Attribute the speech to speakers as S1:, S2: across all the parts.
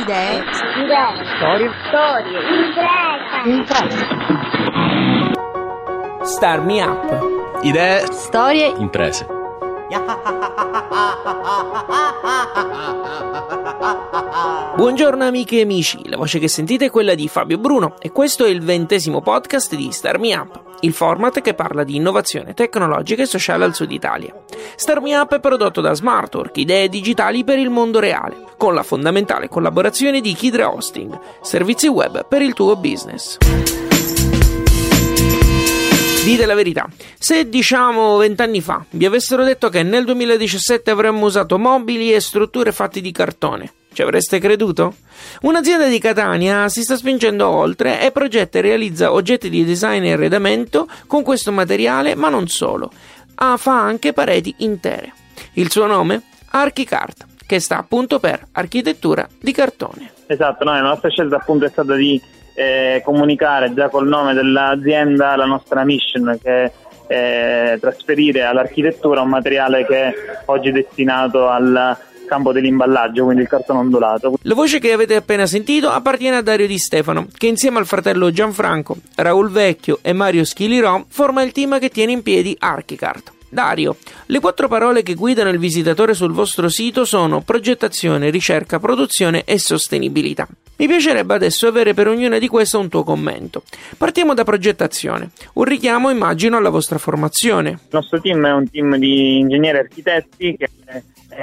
S1: Idee.
S2: Storie.
S1: Storie. Imprese.
S3: Star Me Up.
S4: Idee,
S5: Storie.
S4: imprese.
S3: Buongiorno amiche e amici, la voce che sentite è quella di Fabio Bruno e questo è il ventesimo podcast di Star Me Up, il format che parla di innovazione tecnologica e sociale al sud Italia. Star Me Up è prodotto da Smartwork, idee digitali per il mondo reale, con la fondamentale collaborazione di Kidra Hosting, servizi web per il tuo business. Dite la verità, se diciamo vent'anni fa vi avessero detto che nel 2017 avremmo usato mobili e strutture fatte di cartone, ci avreste creduto? Un'azienda di Catania si sta spingendo oltre e progetta e realizza oggetti di design e arredamento con questo materiale, ma non solo. Ah, fa anche pareti intere. Il suo nome? Archicart, che sta appunto per architettura di cartone.
S6: Esatto, no, la nostra scelta appunto è stata di eh, comunicare già col nome dell'azienda la nostra mission che è eh, trasferire all'architettura un materiale che oggi è destinato al campo dell'imballaggio, quindi il cartone ondulato.
S3: La voce che avete appena sentito appartiene a Dario Di Stefano, che insieme al fratello Gianfranco, Raul Vecchio e Mario Schilirò forma il team che tiene in piedi Archicart. Dario, le quattro parole che guidano il visitatore sul vostro sito sono progettazione, ricerca, produzione e sostenibilità. Mi piacerebbe adesso avere per ognuna di queste un tuo commento. Partiamo da progettazione, un richiamo immagino alla vostra formazione.
S6: Il nostro team è un team di ingegneri e architetti che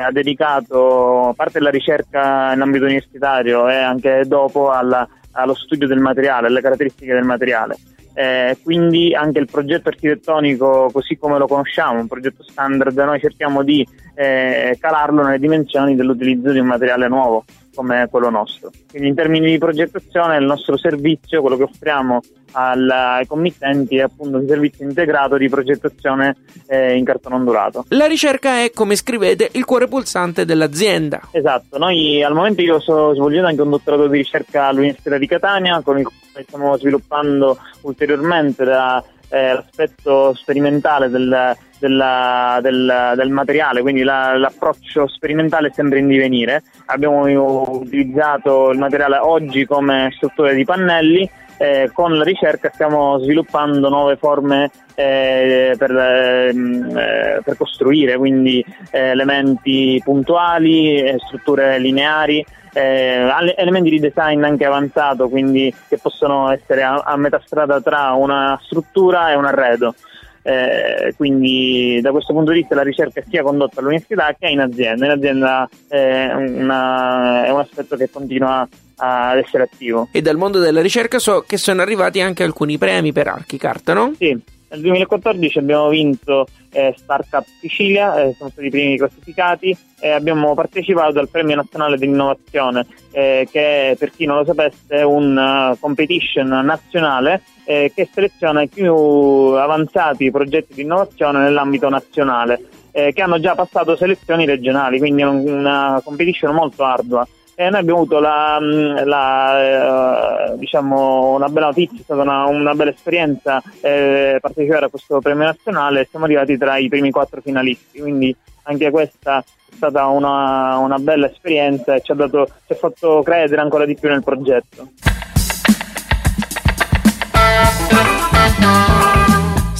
S6: ha dedicato parte della ricerca in ambito universitario e anche dopo alla- allo studio del materiale, alle caratteristiche del materiale. Eh, quindi anche il progetto architettonico così come lo conosciamo, un progetto standard, noi cerchiamo di eh, calarlo nelle dimensioni dell'utilizzo di un materiale nuovo come quello nostro. Quindi in termini di progettazione il nostro servizio, quello che offriamo al- ai committenti è appunto un servizio integrato di progettazione eh, in cartone ondulato.
S3: La ricerca è, come scrivete, il cuore pulsante dell'azienda.
S6: Esatto, noi al momento io sto svolgendo anche un dottorato di ricerca all'Università di Catania con il quale stiamo sviluppando ulteriormente la- eh, l'aspetto sperimentale del, della- del- del materiale, quindi la- l'approccio sperimentale è sempre in divenire. Abbiamo utilizzato il materiale oggi come struttura di pannelli, eh, con la ricerca stiamo sviluppando nuove forme eh, per, ehm, eh, per costruire, quindi eh, elementi puntuali, eh, strutture lineari, eh, elementi di design anche avanzato, quindi che possono essere a, a metà strada tra una struttura e un arredo. Eh, quindi da questo punto di vista la ricerca sia condotta all'università che in azienda. In azienda è, una- è un aspetto che continua ad essere attivo.
S3: E dal mondo della ricerca so che sono arrivati anche alcuni premi per Archicart, no?
S6: Sì, nel 2014 abbiamo vinto eh, Startup Sicilia, eh, siamo stati i primi classificati e abbiamo partecipato al Premio Nazionale di Innovazione, eh, che per chi non lo sapesse è un eh, competition nazionale eh, che seleziona i più avanzati progetti di innovazione nell'ambito nazionale, eh, che hanno già passato selezioni regionali, quindi è un- una competition molto ardua. E noi abbiamo avuto la, mh, la, eh, diciamo una bella notizia, è stata una, una bella esperienza eh, partecipare a questo premio nazionale e siamo arrivati tra i primi quattro finalisti, quindi anche questa è stata una, una bella esperienza e ci ha, dato, ci ha fatto credere ancora di più nel progetto.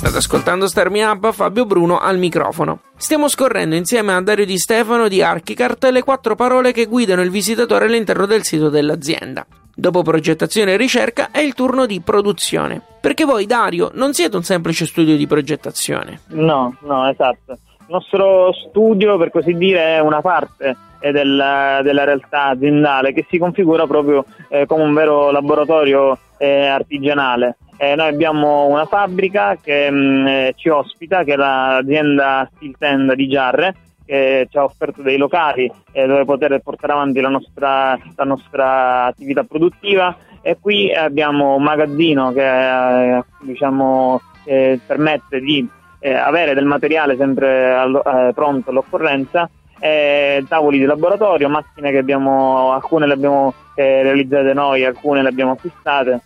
S3: State ascoltando Starmi Up, Fabio Bruno al microfono. Stiamo scorrendo insieme a Dario Di Stefano di Archicart le quattro parole che guidano il visitatore all'interno del sito dell'azienda. Dopo progettazione e ricerca è il turno di produzione. Perché voi, Dario, non siete un semplice studio di progettazione.
S6: No, no, esatto. Il nostro studio, per così dire, è una parte eh, della, della realtà aziendale che si configura proprio eh, come un vero laboratorio eh, artigianale. Eh, noi abbiamo una fabbrica che mh, mm, eh, ci ospita, che è l'azienda Steel Tenda di Giarre, che ci ha offerto dei locali eh, dove poter portare avanti la nostra, la nostra, attività produttiva e qui abbiamo un magazzino che eh, diciamo, eh, permette di eh, avere del materiale sempre allo, pronto all'occorrenza tavoli di laboratorio, macchine che abbiamo, alcune le abbiamo realizzate noi, alcune le abbiamo acquistate.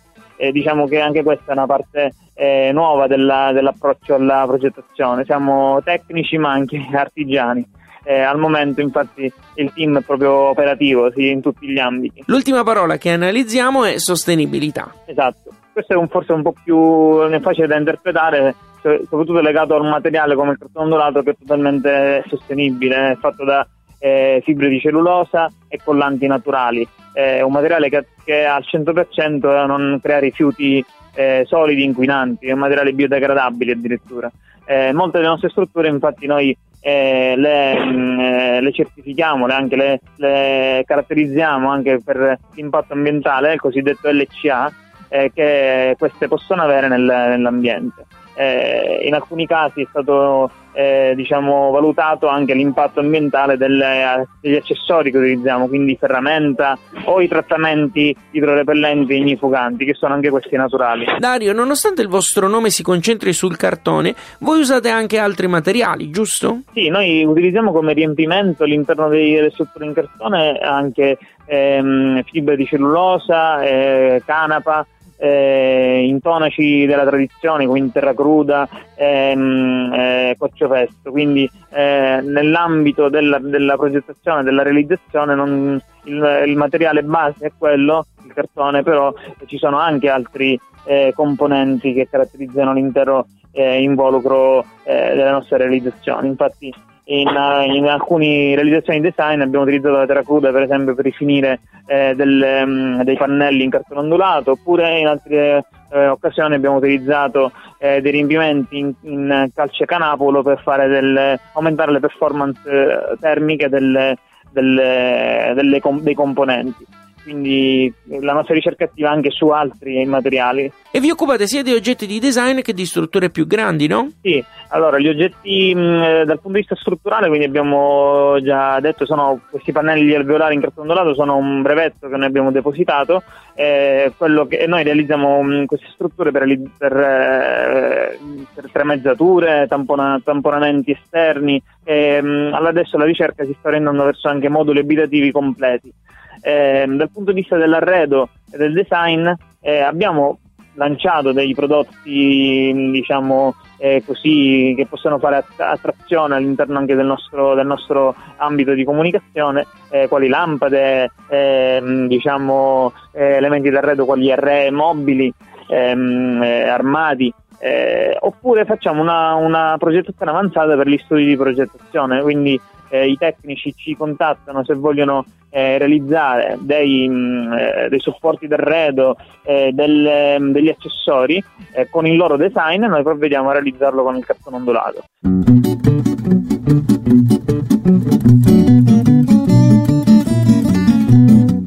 S6: Diciamo che anche questa è una parte eh, nuova della, dell'approccio alla progettazione. Siamo tecnici ma anche artigiani. Eh, al momento infatti il team è proprio operativo sì, in tutti gli ambiti.
S3: L'ultima parola che analizziamo è sostenibilità.
S6: Esatto, questo è un, forse un po' più facile da interpretare, soprattutto legato a un materiale come il cartone ondulato che è totalmente sostenibile, è fatto da eh, fibre di cellulosa e collanti naturali. È un materiale che, che al 100% non crea rifiuti eh, solidi inquinanti, materiali biodegradabili addirittura. Eh, molte delle nostre strutture infatti noi eh, le, mh, mm, eh, le, certifichiamo, le, anche le, le, caratterizziamo anche per l'impatto ambientale, il cosiddetto LCA, eh, che queste possono avere nel, nell'ambiente. Eh, in alcuni casi è stato eh, diciamo, valutato anche l'impatto ambientale delle, degli accessori che utilizziamo, quindi ferramenta o i trattamenti idrorepellenti e ignifuganti, che sono anche questi naturali.
S3: Dario, nonostante il vostro nome si concentri sul cartone, voi usate anche altri materiali, giusto?
S6: Sì, noi utilizziamo come riempimento all'interno delle strutture in cartone anche ehm, fibre di cellulosa, eh, canapa eh, intonaci della tradizione, quindi terra cruda, ehm, eh, festo. Quindi eh, nell'ambito della, della progettazione, della realizzazione, non, il, il, materiale base è quello, il cartone, però ci sono anche altri eh, componenti che caratterizzano l'intero eh, involucro eh, delle nostre realizzazioni. Infatti in, in, alcune realizzazioni design abbiamo utilizzato la terra cruda per esempio per rifinire eh, del, um, dei pannelli in cartone ondulato oppure in altre eh, occasioni abbiamo utilizzato eh, dei riempimenti in, in calce canapolo per del, aumentare le performance eh, termiche delle, delle, delle, dei componenti quindi la nostra ricerca attiva anche su altri materiali.
S3: E vi occupate sia di oggetti di design che di strutture più grandi, no?
S6: Sì, allora gli oggetti mh, dal punto di vista strutturale, quindi abbiamo già detto, sono questi pannelli alveolari in cartone sono un brevetto che noi abbiamo depositato, eh, che, noi realizziamo mh, queste strutture per, per, eh, per tremezzature, tampona, tamponamenti esterni, e, mh, adesso la ricerca si sta rendendo verso anche moduli abitativi completi. Eh, dal punto di vista dell'arredo e del design eh, abbiamo lanciato dei prodotti diciamo eh, così che possono fare attrazione all'interno anche del nostro, del nostro ambito di comunicazione eh, quali lampade ehm, diciamo eh, elementi d'arredo quali arree mobili ehm, eh, armadi eh, oppure facciamo una, una, progettazione avanzata per gli studi di progettazione, quindi eh, i tecnici ci contattano se vogliono eh, realizzare dei, mh, mm, eh, dei, supporti d'arredo, eh, del, mm, degli accessori eh, con il loro design noi provvediamo a realizzarlo con il cartone ondulato.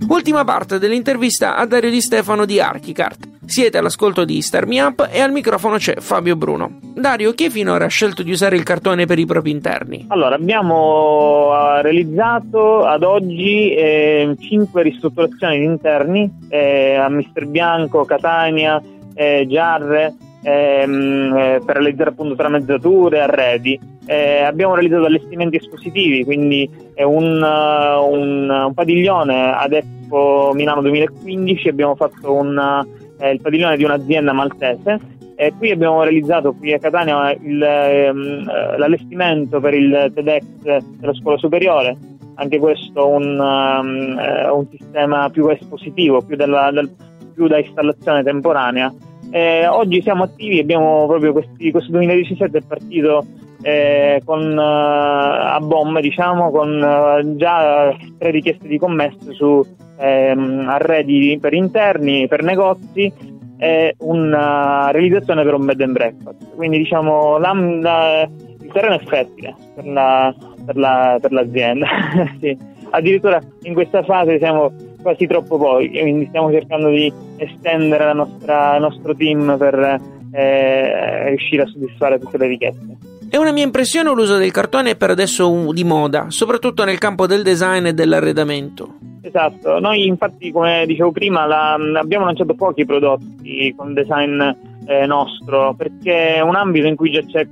S3: Ultima parte dell'intervista a Dario Di Stefano di Archicart. Siete all'ascolto di Star Me Up e al microfono c'è Fabio Bruno. Dario, chi finora ha scelto di usare il cartone per i propri interni?
S6: Allora, abbiamo eh, realizzato ad oggi eh, 5 ristrutturazioni di interni eh, a Mister Bianco, Catania, eh, Giarre, ehm, eh, per realizzare appunto tramezzature, arredi. Eh, abbiamo realizzato allestimenti espositivi, quindi un, uh, un, un, padiglione ad Expo Milano 2015, abbiamo fatto un è il padiglione di un'azienda maltese. E qui abbiamo realizzato qui a Catania il, ehm, l'allestimento per il TEDx della scuola superiore, anche questo un, um, un sistema più espositivo, più, della, del, più da installazione temporanea. Eh, oggi siamo attivi, abbiamo proprio questi, questo 2017 è partito eh, con, uh, a bombe, diciamo, con uh, già tre richieste di commesse su ehm, arredi per interni, per negozi e una realizzazione per un bed and breakfast. Quindi diciamo la, la, il terreno è fertile per, la, per, per l'azienda. sì. Addirittura in questa fase siamo quasi troppo pochi, quindi stiamo cercando di estendere nostra, il nostro team per eh, riuscire a soddisfare tutte le richieste.
S3: È una mia impressione l'uso del cartone per adesso di moda, soprattutto nel campo del design e dell'arredamento.
S6: Esatto, noi infatti come dicevo prima la, abbiamo lanciato pochi prodotti con design eh, nostro perché è un ambito in cui già c'è,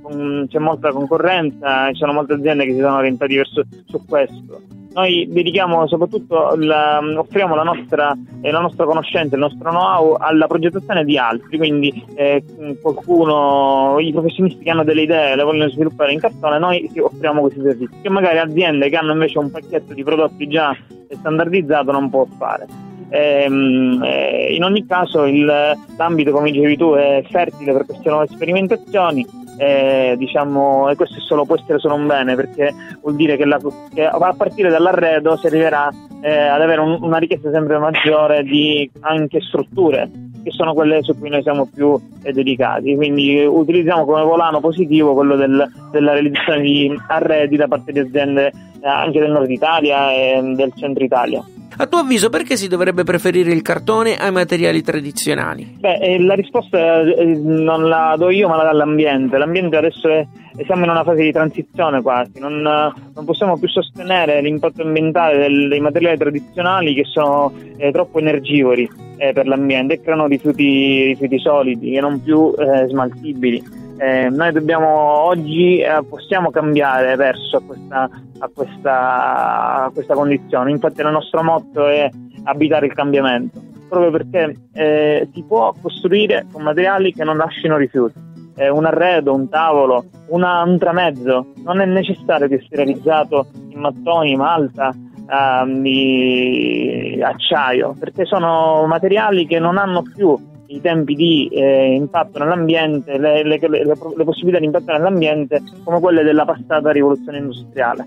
S6: c'è molta concorrenza ci sono molte aziende che si sono orientate verso su questo noi dedichiamo soprattutto, la, offriamo la nostra, eh, la nostra, conoscenza, il nostro know-how alla progettazione di altri, quindi eh, qualcuno, i professionisti che hanno delle idee le vogliono sviluppare in cartone, noi offriamo questi servizi, che magari aziende che hanno invece un pacchetto di prodotti già standardizzato non può fare. Ehm, eh, in ogni caso il, l'ambito, come dicevi tu, è fertile per queste nuove sperimentazioni eh, diciamo, e questo solo, può essere solo un bene perché vuol dire che, la, che a partire dall'arredo si arriverà eh, ad avere un, una richiesta sempre maggiore di anche strutture che sono quelle su cui noi siamo più eh, dedicati. Quindi utilizziamo come volano positivo quello del, della realizzazione di arredi da parte di aziende eh, anche del nord Italia e del centro Italia
S3: a tuo avviso perché si dovrebbe preferire il cartone ai materiali tradizionali?
S6: Beh, eh, la risposta eh, non la do io ma la dà l'ambiente. L'ambiente adesso è, siamo in una fase di transizione quasi, non, non possiamo più sostenere l'impatto ambientale del, dei materiali tradizionali che sono eh, troppo energivori eh, per l'ambiente e creano rifiuti, rifiuti solidi e non più eh, smaltibili. Eh, noi dobbiamo oggi eh, possiamo cambiare verso questa, a, questa, a questa condizione. Infatti il nostro motto è abitare il cambiamento, proprio perché eh, si può costruire con materiali che non lasciano rifiuti. Eh, un arredo, un tavolo, una, un tramezzo non è necessario che sia realizzato in mattoni, malta, ehm, di acciaio, perché sono materiali che non hanno più i tempi di eh, impatto nell'ambiente, le, le, le, le, possibilità di impatto nell'ambiente come quelle della passata rivoluzione industriale.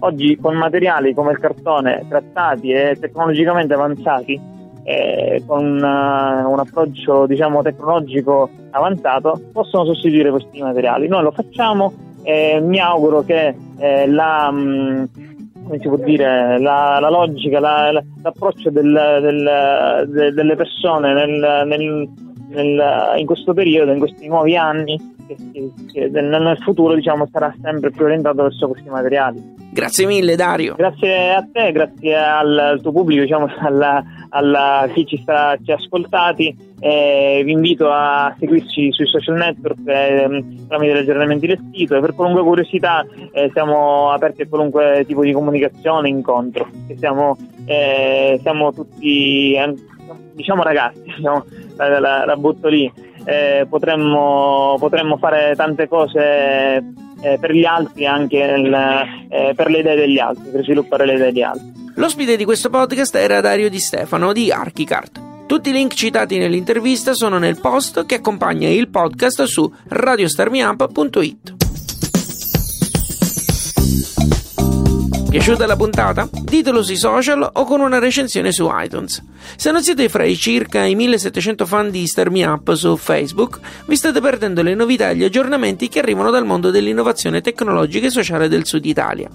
S6: Oggi con materiali come il cartone trattati e tecnologicamente avanzati, eh, con una, un approccio diciamo, tecnologico avanzato, possono sostituire questi materiali. Noi lo facciamo e mi auguro che eh, la... Mh, come si può dire, la, la logica, la, l'approccio del, del, de, delle persone nel, nel, nel, in questo periodo, in questi nuovi anni, che, che, che nel futuro diciamo, sarà sempre più orientato verso questi materiali.
S3: Grazie mille Dario.
S6: Grazie a te, grazie al, tuo pubblico, diciamo, alla, alla, chi ci, sta, ci ha ascoltati. Eh, vi invito a seguirci sui social network eh, tramite gli aggiornamenti del sito e per qualunque curiosità eh, siamo aperti a qualunque tipo di comunicazione, incontro. Siamo, eh, siamo tutti eh, diciamo ragazzi, diciamo, la, la, la butto lì. Eh, potremmo, potremmo fare tante cose per gli altri anche nel, eh, per le idee degli altri, per sviluppare le idee degli altri.
S3: L'ospite di questo podcast era Dario Di Stefano di Archicart. Tutti i link citati nell'intervista sono nel post che accompagna il podcast su radiostarmiup.it. Piaciuta la puntata? Ditelo sui social o con una recensione su iTunes. Se non siete fra i circa i 1700 fan di Star Me Up su Facebook, vi state perdendo le novità e gli aggiornamenti che arrivano dal mondo dell'innovazione tecnologica e sociale del Sud Italia.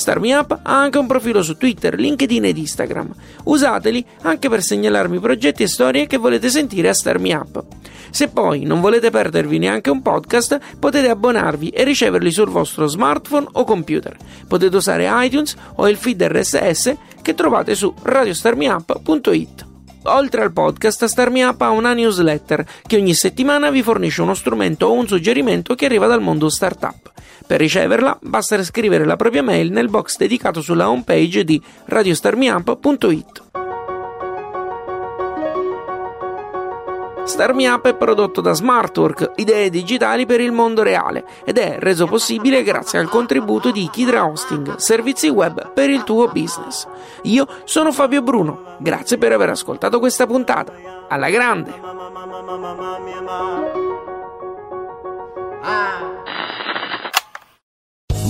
S3: Star Me Up ha anche un profilo su Twitter, LinkedIn ed Instagram. Usateli anche per segnalarmi progetti e storie che volete sentire a Star Me Up. Se poi non volete perdervi neanche un podcast, potete abbonarvi e riceverli sul vostro smartphone o computer. Potete usare iTunes o il feed RSS che trovate su radiostarmiup.it. Oltre al podcast, Starmi Up ha una newsletter che ogni settimana vi fornisce uno strumento o un suggerimento che arriva dal mondo startup. Per riceverla basta scrivere la propria mail nel box dedicato sulla homepage di radiostarmiup.it. Star Me Up è prodotto da Smartwork, idee digitali per il mondo reale, ed è reso possibile grazie al contributo di Kidra Hosting, servizi web per il tuo business. Io sono Fabio Bruno, grazie per aver ascoltato questa puntata. Alla grande!